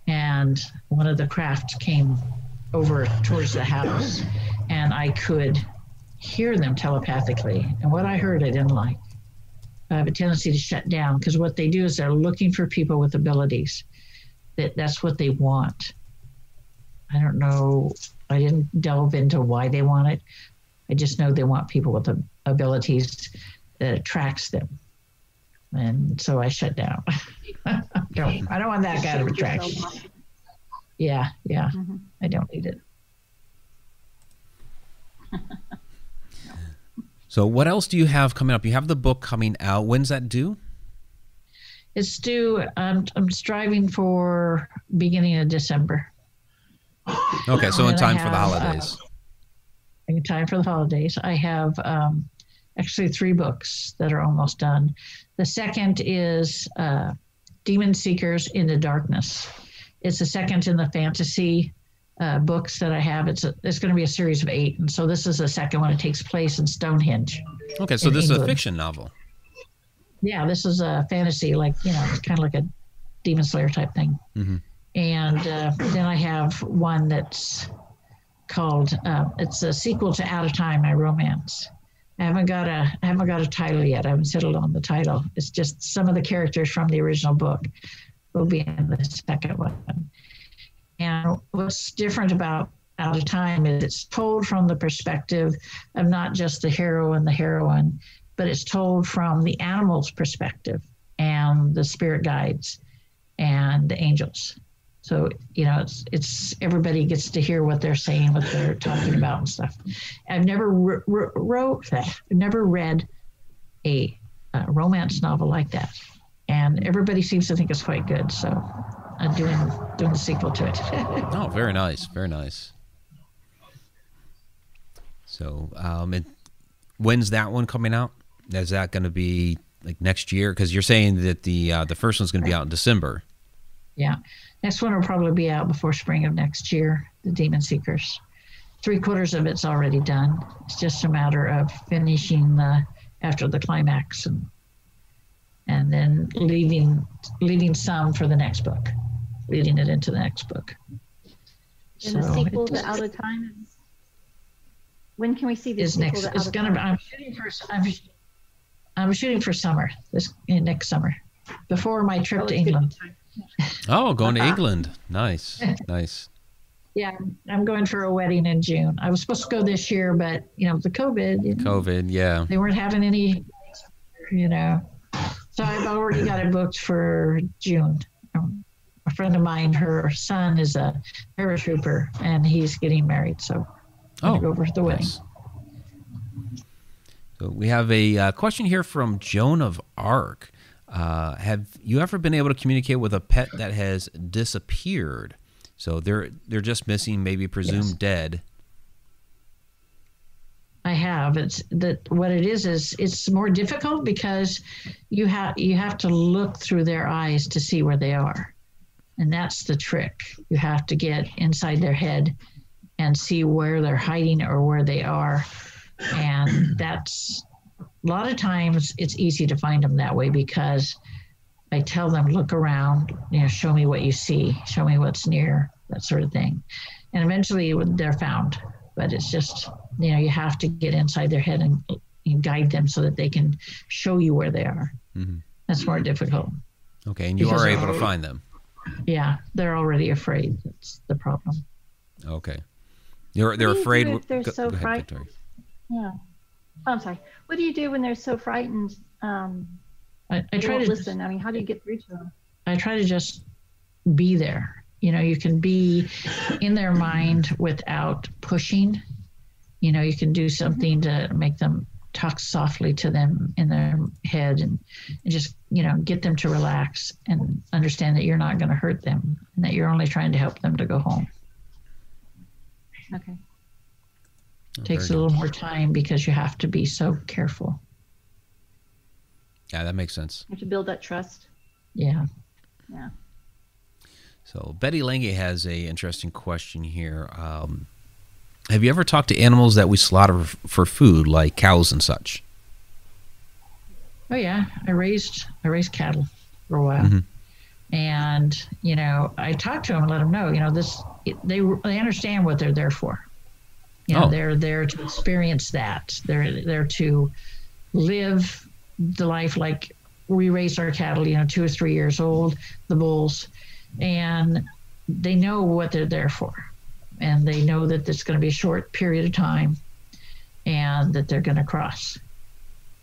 and one of the craft came over towards the house, and I could hear them telepathically. And what I heard, I didn't like. I have a tendency to shut down because what they do is they're looking for people with abilities. That that's what they want. I don't know. I didn't delve into why they want it. I just know they want people with the abilities that attracts them. And so I shut down. *laughs* I don't, I don't want that kind of attraction. Yeah, yeah. Mm-hmm. I don't need it. *laughs* So, what else do you have coming up? You have the book coming out. When's that due? It's due. I'm, I'm striving for beginning of December. *gasps* Okay, so in time for the holidays. uh, in time for the holidays. I have um, actually three books that are almost done. The second is uh, Demon Seekers in the Darkness. It's the second in the fantasy uh, books that I have. It's a, it's going to be a series of eight, and so this is the second one. It takes place in Stonehenge. Okay, so this is a fiction novel. Yeah, this is a fantasy, like you know, kind of like a Demon Slayer type thing. Mhm. And uh, then I have one that's called uh, it's a sequel to Out of Time, my romance. I haven't got a I haven't got a title yet. I haven't settled on the title. It's just some of the characters from the original book will be in the second one. And what's different about Out of Time is it's told from the perspective of not just the hero and the heroine, but it's told from the animal's perspective and the spirit guides and the angels. So you know, it's it's everybody gets to hear what they're saying, what they're talking about, and stuff. I've never wr- wr- wrote never read a, uh romance novel like that, and everybody seems to think it's quite good. So I'm doing doing the sequel to it. *laughs* Oh, very nice, very nice. So, um, when's that one coming out? Is that going to be like next year? Because you're saying that the uh, the first one's going to be out in December. Yeah. Next one will probably be out before spring of next year, The Demon Seekers. Three quarters of it's already done. It's just a matter of finishing the after the climax and and then leaving leaving some for the next book, leading it into the next book. And the So sequel it to Out of Time is. When can we see the is next. to It's gonna. Be, Time? I'm shooting for. I'm, I'm shooting for summer this next summer, before my trip Oh, to England. time. Oh, going to Uh-huh. England. Nice, nice. Yeah, I'm going for a wedding in June. I was supposed to go this year, but you know the COVID. You know, COVID, yeah. they weren't having any, you know. So I've already got it booked for June. Um, a friend of mine, her son is a paratrooper, and he's getting married. So I'm Oh, go over the wedding. nice. So we have a uh, question here from Joan of Arc. Uh, have you ever been able to communicate with a pet that has disappeared? So they're they're just missing, maybe presumed Yes. dead. I have. It's that what it is is it's more difficult because you have you have to look through their eyes to see where they are. And that's the trick. You have to get inside their head and see where they're hiding or where they are. And that's a lot of times it's easy to find them that way because I tell them, look around, you know, show me what you see, show me what's near, that sort of thing. And eventually they're found. But it's just, you know, you have to get inside their head and, and guide them so that they can show you where they are. Mhm. That's more difficult. Okay, and you Because are able to find them. Yeah, they're already afraid. That's the problem. Okay, they're they're afraid. if they're go- so go ahead, frightened? Victoria. Yeah. Oh, I'm sorry. What do you do when they're so frightened? Um, I, I try to listen. I mean, how do you get through to them? I try to just be there. You know, you can be in their mind without pushing. You know, you can do something to make them talk softly to them in their head and, and just, you know, get them to relax and understand that you're not going to hurt them and that you're only trying to help them to go home. Okay. Oh, takes a little more time because you have to be so careful. Yeah, that makes sense. You have to build that trust. Yeah. Yeah. So Betty Lange has a interesting question here. Um, have you ever talked to animals that we slaughter f- for food, like cows and such? Oh yeah, I raised I raised cattle for a while, Mhm. and you know I talked to them and let them know you know this they they understand what they're there for. You know Oh. they're there to experience that. They're there to live the life like we raise our cattle. You know, two or three years old, the bulls, and they know what they're there for, and they know that it's going to be a short period of time, and that they're going to cross.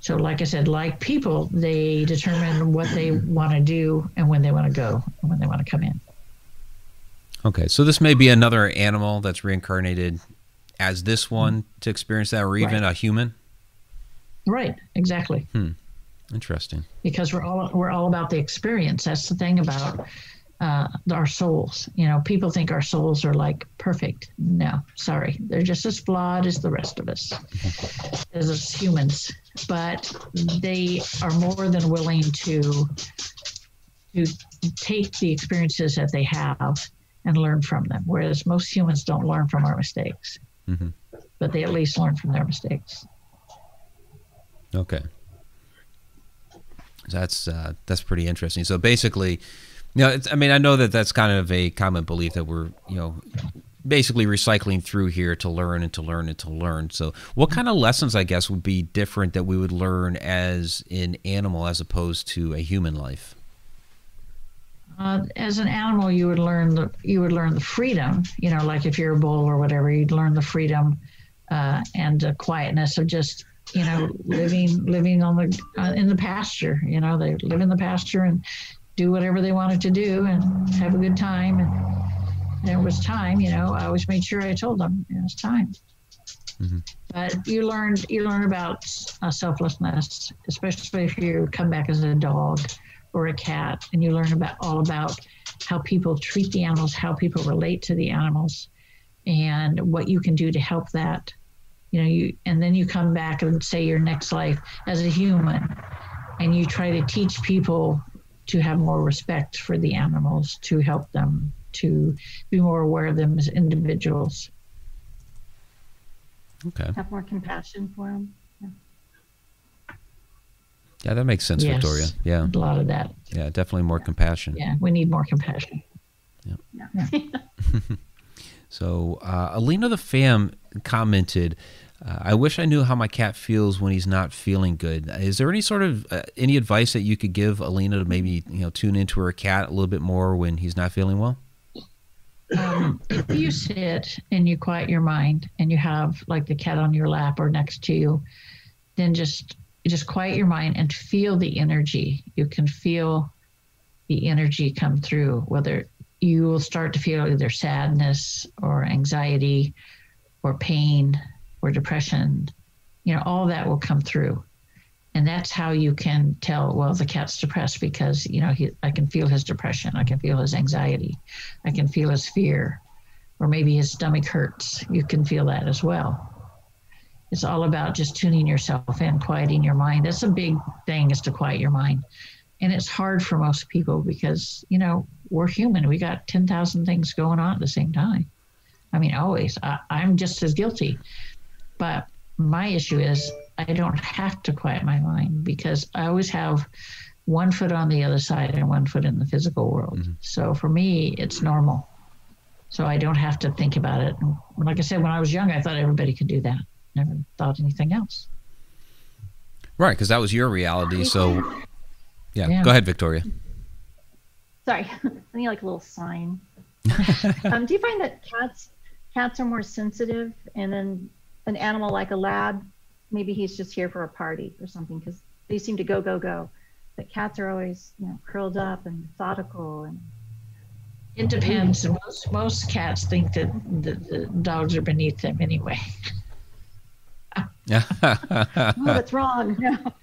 So, like I said, like people, they determine what they want to do and when they want to go and when they want to come in. Okay, so this may be another animal that's reincarnated as this hmm. one to experience that, or even Right. a human. Right, exactly. Hmm. Interesting. Because we're all we're all about the experience. That's the thing about uh, our souls. You know, people think our souls are like perfect. No, sorry, they're just as flawed as the rest of us, mm-hmm. as us humans. But they are more than willing to to take the experiences that they have and learn from them. Whereas most humans don't learn from our mistakes, Mhm. but they at least learn from their mistakes. Okay. That's uh, that's pretty interesting. So basically, you know, it's, I mean, I know that that's kind of a common belief that we're, you know, basically recycling through here to learn and to learn and to learn. So, what kind of lessons, I guess, would be different that we would learn as an animal as opposed to a human life? Uh, as an animal, you would learn the you would learn the freedom. You know, like if you're a bull or whatever, you'd learn the freedom uh, and the quietness of just you know living living on the uh, in the pasture. You know, they live in the pasture and do whatever they wanted to do and have a good time. And, it was time. You know, I always made sure I told them it was time. But you learned you learn about uh, selflessness, especially if you come back as a dog or a cat, and you learn about all about how people treat the animals, how people relate to the animals, and what you can do to help that. You know, you and then you come back and say your next life as a human, and you try to teach people to have more respect for the animals, to help them, to be more aware of them as individuals. Okay. Have more compassion for them. Yeah, that makes sense, Yes. Victoria. Yeah. A lot of that. Yeah, definitely more compassion. Yeah, we need more compassion. Yeah. *laughs* So, uh, Alina the fam commented, uh, "I wish I knew how my cat feels when he's not feeling good. Is there any sort of uh, any advice that you could give Alina to maybe you know tune into her cat a little bit more when he's not feeling well?" um, if you sit and you quiet your mind and you have like the cat on your lap or next to you, then just just quiet your mind and feel the energy. You can feel the energy come through, whether you will start to feel either sadness or anxiety or pain or depression. You know, all that will come through. And that's how you can tell, well, the cat's depressed because, you know, he, I can feel his depression. I can feel his anxiety. I can feel his fear, or maybe his stomach hurts. You can feel that as well. It's all about just tuning yourself in, quieting your mind. That's a big thing is to quiet your mind. And it's hard for most people because, you know, we're human. We got 10,000 things going on at the same time. I mean, always. I, I'm just as guilty. But my issue is I don't have to quiet my mind because I always have one foot on the other side and one foot in the physical world. Mm-hmm. So for me, it's normal. So I don't have to think about it. Like I said, when I was young, I thought everybody could do that. Never thought anything else. Right, because that was your reality. So, yeah, Yeah. go ahead, Victoria. Sorry, *laughs* I need like a little sign. *laughs* um, do you find that cats cats are more sensitive, and then an animal like a lab, maybe he's just here for a party or something because they seem to go go go, but cats are always you know curled up and methodical and It depends. Most, most cats think that the, the dogs are beneath them anyway. *laughs* Yeah. oh that's wrong. *laughs*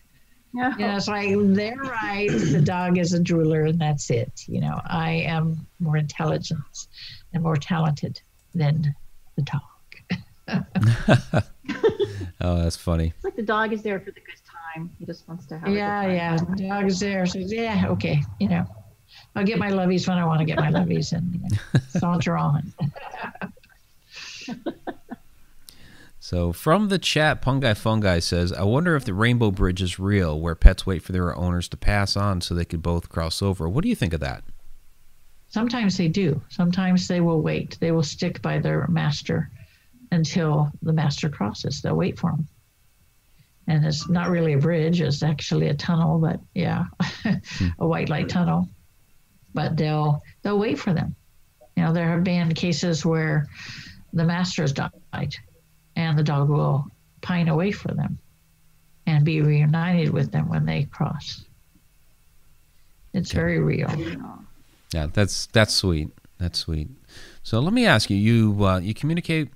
No, no. You know, it's like they're right. The dog is a drooler, and that's it. You know, I am more intelligent and more talented than the dog. *laughs* oh, that's funny. It's like the dog is there for the good time. He just wants to have. Yeah, a good yeah. time. The dog is there. So yeah, okay. You know, I'll get my lovies when I want to get my lovies and you know, *laughs* saunter on. So, from the chat, Pungai Fungi says, I wonder if the Rainbow Bridge is real, where pets wait for their owners to pass on so they could both cross over. What do you think of that? Sometimes they do. Sometimes they will wait. They will stick by their master until the master crosses. They'll wait for him. And it's not really a bridge, it's actually a tunnel, but yeah, *laughs* a white light tunnel. But they'll they'll wait for them. You know, there have been cases where the master has died and the dog will pine away for them and be reunited with them when they cross. It's very real. Yeah, that's that's sweet. That's sweet. So let me ask you: you uh, you communicate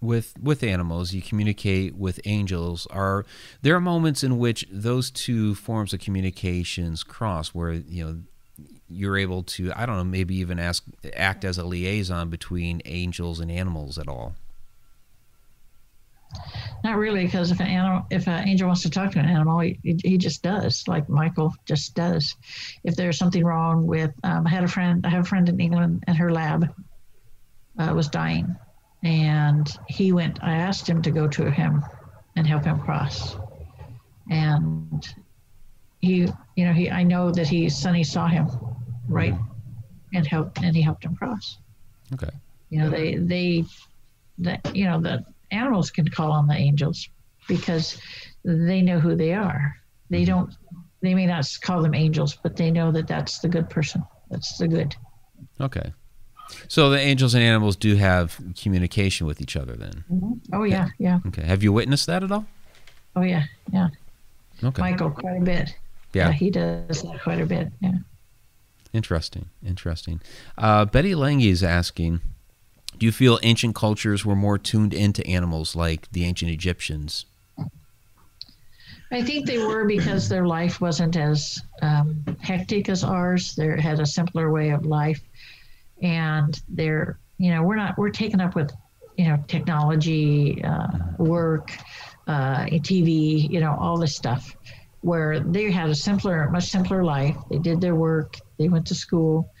with with animals, you communicate with angels. Are there are moments in which those two forms of communications cross, where you know you're able to I don't know maybe even ask act as a liaison between angels and animals at all? Not really, because if an animal, if an angel wants to talk to an animal, he, he just does, like Michael just does. If there's something wrong with, um, I had a friend, I have a friend in England, and her lab uh, was dying, and he went. I asked him to go to him and help him cross, and he, you know, he. I know that he, Sonny saw him, right, and helped, and he helped him cross. Okay. You know, they, they, that, you know, the animals can call on the angels because they know who they are. They don't, they may not call them angels, but they know that that's the good person. That's the good. Okay. So the angels and animals do have communication with each other then. Oh, yeah, yeah. Okay. Have you witnessed that at all? Oh, yeah, yeah. Okay. Michael, quite a bit. Yeah. he does that quite a bit. Yeah. Interesting. Interesting. Uh, Betty Lange is asking Do you feel ancient cultures were more tuned into animals like the ancient Egyptians? I think they were because their life wasn't as um, hectic as ours. They had a simpler way of life, and they're you know we're not we're taken up with you know technology, uh, work, uh, TV, you know all this stuff. Where they had a simpler, much simpler life. They did their work. They went to school,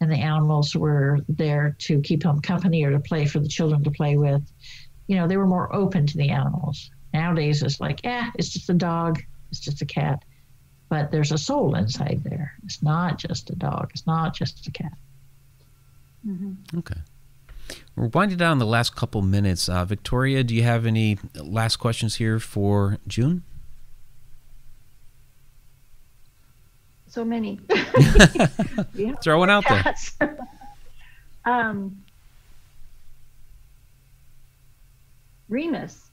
and the animals were there to keep them company or to play for the children to play with. You know, they were more open to the animals. Nowadays, it's like, eh, it's just a dog, it's just a cat. But there's a soul inside there. It's not just a dog, it's not just a cat. Okay. We're winding down the last couple minutes. Uh, Victoria, do you have any last questions here for June? So many. *laughs* yeah. Throw one out there. *laughs* Um, Remus.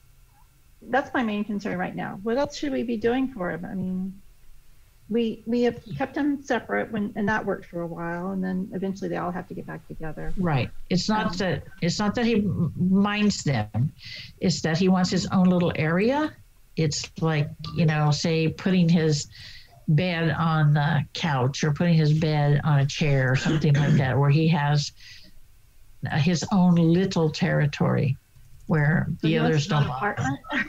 That's my main concern right now. What else should we be doing for him? I mean, we we have kept them separate when and that worked for a while, and then eventually they all have to get back together. Right. It's not Um, that it's not that he minds them. It's that he wants his own little area. It's like you know, say putting his bed on the couch or putting his bed on a chair or something like that, where he has his own little territory where So the others don't. apartment. *laughs*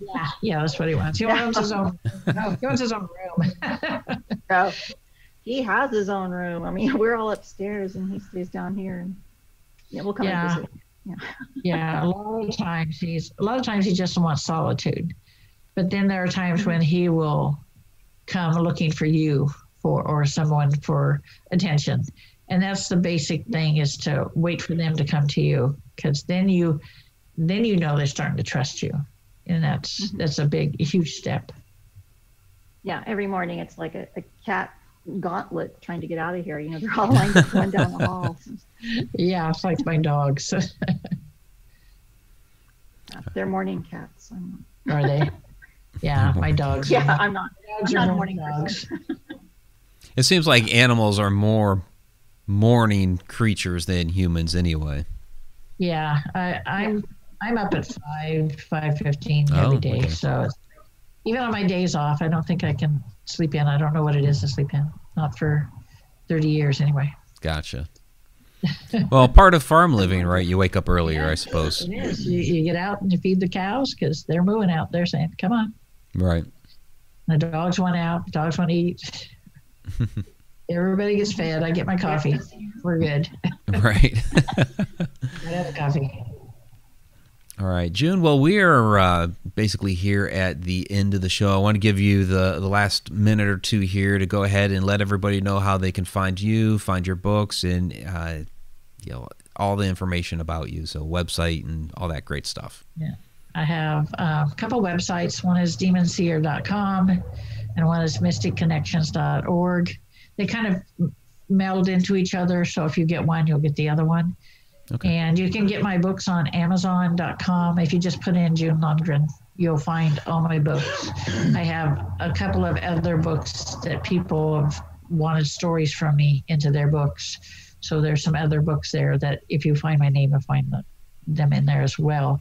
Yeah, yeah, that's what he wants. He wants his own. No, he wants his own room. *laughs* Oh, he has his own room. I mean, *laughs* we're all upstairs, and he stays down here, and yeah, we'll come Yeah. and visit. yeah, a lot of times he's a lot of times he just wants solitude, but then there are times when he will come looking for you for or someone for attention, and that's the basic thing is to wait for them to come to you because then you then you know they're starting to trust you, and that's mm-hmm. that's a big huge step. Yeah, every morning it's like a, a cat gauntlet trying to get out of here. You know, they're all lined up *laughs* going down the hall. Yeah, it's like my dogs. *laughs* Yeah, they're morning cats. Are they? *laughs* Yeah, my dogs. yeah, I'm not. dogs I'm are not morning morning dogs. *laughs* It seems like animals are more morning creatures than humans anyway. Yeah, I, I'm I'm up at five five fifteen Oh, every day. okay. So even on my days off, I don't think I can sleep in. I don't know what it is to sleep in. Not for thirty years anyway. Gotcha. *laughs* well, part of farm living, right? You wake up earlier, I suppose. It is. You, you get out and you feed the cows because they're moving out. They're saying, "Come on." Right. The dogs want out. The dogs want to eat. *laughs* Everybody gets fed. I get my coffee. We're good. *laughs* Right. *laughs* I have coffee. All right, June. Well, we are uh, basically here at the end of the show. I want to give you the, the last minute or two here to go ahead and let everybody know how they can find you, find your books, and uh, you know all the information about you. So website and all that great stuff. I have uh, a couple websites. One is demonseer.com and one is mysticconnections.org. They kind of meld into each other. So if you get one, you'll get the other one. Okay. And you can get my books on amazon.com. If you just put in June Lundgren, you'll find all my books. I have a couple of other books that people have wanted stories from me into their books. So there's some other books there that if you find my name, you'll find them in there as well.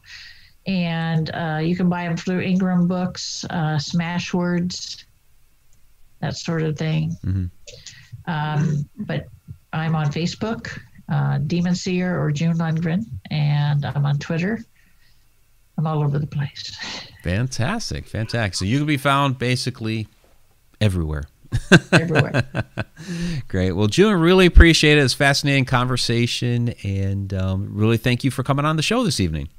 And uh, you can buy them through Ingram Books, uh, Smashwords, that sort of thing. Mm-hmm. Um, but I'm on Facebook, uh, Demon Seer or June Lundgren, and I'm on Twitter. I'm all over the place. *laughs* Fantastic, fantastic. So you can be found basically everywhere. Everywhere. *laughs* Great. Well, June, really appreciate it. It's fascinating conversation, and um, really thank you for coming on the show this evening.